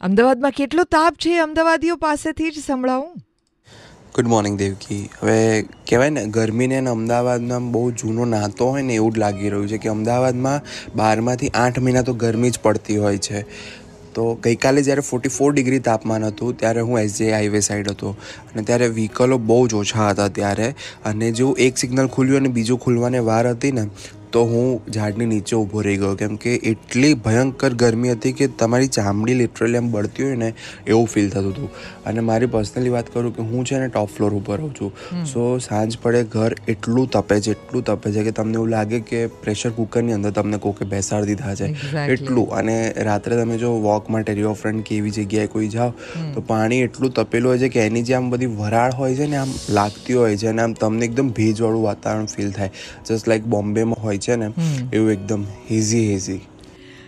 અમદાવાદમાં કેટલો તાપ છે? અમદાવાદીઓ પાસેથી જ સંભળાવું. Good morning Devaki. હવે કહેવાય ને, ગરમીને અને અમદાવાદમાં બહુ જૂનો નાતો હોય ને એવું જ લાગી રહ્યું છે કે અમદાવાદમાં બારમાંથી આઠ મહિના તો ગરમી જ પડતી હોય છે. તો ગઈકાલે જ્યારે ફોર્ટી ફોર ડિગ્રી તાપમાન હતું, ત્યારે હું એસજે હાઈવે સાઈડ હતો. અને ત્યારે વ્હીકલો બહુ જ ઓછા હતા ત્યારે. અને જો એક સિગ્નલ ખુલ્યું અને બીજું ખુલવાને વાર હતી ને તો હું ઝાડની નીચે ઊભો રહી ગયો. કેમ કે એટલી ભયંકર ગરમી હતી કે તમારી ચામડી લિટરલી આમ બળતી હોય ને એવું ફીલ થતું હતું. અને મારી પર્સનલી વાત કરું કે હું છે ને ટોપ ફ્લોર ઉપર રહું છું. સો સાંજ પડે ઘર એટલું તપે છે એટલું તપે છે કે તમને એવું લાગે કે પ્રેશર કુકરની અંદર તમને કોકે બેસાડી દીધા છે. એટલું. અને રાત્રે તમે જો વોક માટે રિવર ફ્રન્ટ કે એવી જગ્યાએ કોઈ જાઓ તો પાણી એટલું તપેલું હોય છે કે એની જે આમ બધી વરાળ હોય છે ને આમ લાગતી હોય છે અને આમ તમને એકદમ ભેજવાળું વાતાવરણ ફીલ થાય. જસ્ટ લાઈક બોમ્બેમાં હોય છે ને એવું એકદમ હેઝી હેઝી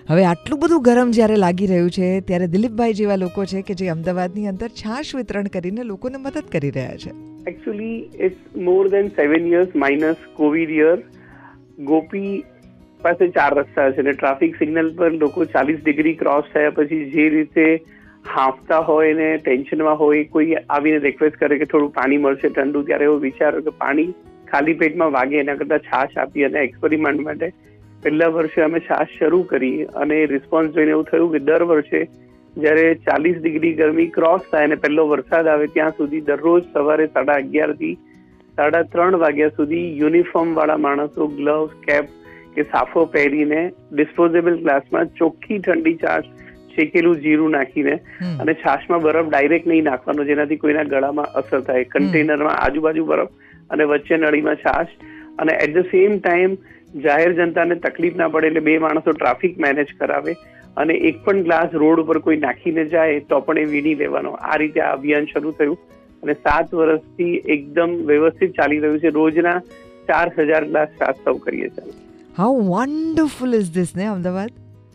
હવે આટલું બધું ગરમ જ્યારે લાગી રહ્યું છે ત્યારે દિલીપભાઈ જેવા લોકો છે કે જે અમદાવાદની અંદર છાશ વિતરણ કરીને લોકોને મદદ કરી રહ્યા છે. Actually it's more than seven years minus COVID year Gopi પાસે ચાર રસ્તા છે ને ટ્રાફિક સિગ્નલ પર લોકો ચાલીસ ડિગ્રી ક્રોસ થયા પછી જે રીતે હાંફતા હોય ને ટેન્શનમાં હોય કોઈ આવીને રિક્વેસ્ટ કરે કે થોડું પાણી મળશે ઠંડુ ત્યારે એવો વિચારો કે પાણી ખાલી પેટમાં વાગે એના કરતાં છાશ આપી અને એક્સપેરિમેન્ટ માટે પહેલા વર્ષે અમે છાશ શરૂ કરી અને રિસ્પોન્સ જોઈને એવું થયું કે દર વર્ષે જ્યારે ચાલીસ ડિગ્રી ગરમી ક્રોસ થાય અને પહેલો વરસાદ આવે ત્યાં સુધી દરરોજ સવારે સાડા અગિયારથી સાડા ત્રણ વાગ્યા સુધી યુનિફોર્મ વાળા માણસો ગ્લવ્સ કેપ કે સાફો પહેરીને ડિસ્પોઝેબલ ગ્લાસમાં ચોખ્ખી ઠંડી છાશ શેકેલું જીરું નાખીને. અને છાશમાં બરફ ડાયરેક્ટ નહીં નાખવાનો જેનાથી કોઈના ગળામાં અસર થાય કન્ટેનરમાં આજુબાજુ બરફ અને વચ્ચે નળીમાં છાશ. અને એટ ધ સેમ ટાઈમ જાહેર જનતાને તકલીફ ના પડે એટલે બે માણસો ટ્રાફિક મેનેજ કરાવે. અને એક પણ ગ્લાસ રોડ ઉપર કોઈ નાખીને જાય તો પણ એ વીણી લેવાનો. આ રીતે આ અભિયાન શરૂ થયું. અને સાત વર્ષથી એકદમ વ્યવસ્થિત ચાલી રહ્યું છે. રોજના ચાર હજાર ગ્લાસ છાશ સૌ કરીએ છીએ. હાઉ વન્ડરફુલ ઇઝ ધીસ ને, અમદાવાદ?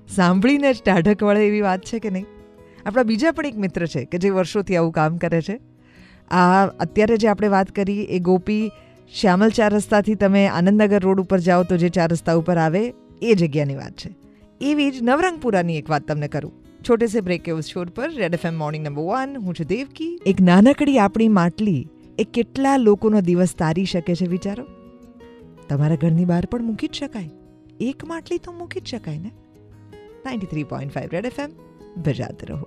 સાંભળીને જ ટાઢક વળે એવી વાત છે કે નહીં? આપણા બીજા પણ એક મિત્ર છે કે જે વર્ષોથી આવું કામ કરે છે. આ અત્યારે જે આપણે વાત કરી એ ગોપી શ્યામલ ચાર રસ્તાથી તમે આનંદનગર રોડ ઉપર જાઓ તો જે ચાર રસ્તા ઉપર આવે, એ જગ્યાની વાત છે. એવી જ નવરંગપુરાની એક વાત તમને કરું. છોટે સે બ્રેક ઉસ છોડ પર, red FM morning number one, હું છું દેવકી. એક નાનકડી આપણી માટલી, એ કેટલા લોકોનો દિવસ તારી શકે છે વિચારો? તમારા ઘરની બહાર પણ મૂકી જ શકાય. એક માટલી તો મૂકી જ શકાય ને? Ninety three point five red F M બજાતે રહો.